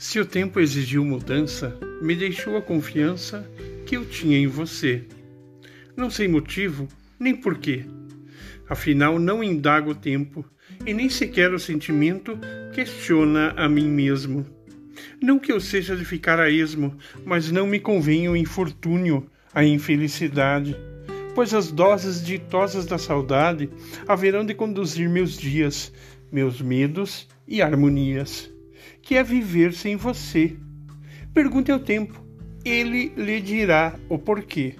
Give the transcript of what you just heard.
Se o tempo exigiu mudança, me deixou a confiança que eu tinha em você. Não sei motivo nem porquê. Afinal, não indago o tempo e nem sequer o sentimento questiona a mim mesmo. Não que eu seja de ficar a esmo, mas não me convém o infortúnio, a infelicidade, pois as doses ditosas da saudade haverão de conduzir meus dias, meus medos e harmonias que é viver sem você. Pergunte ao tempo, ele lhe dirá o porquê.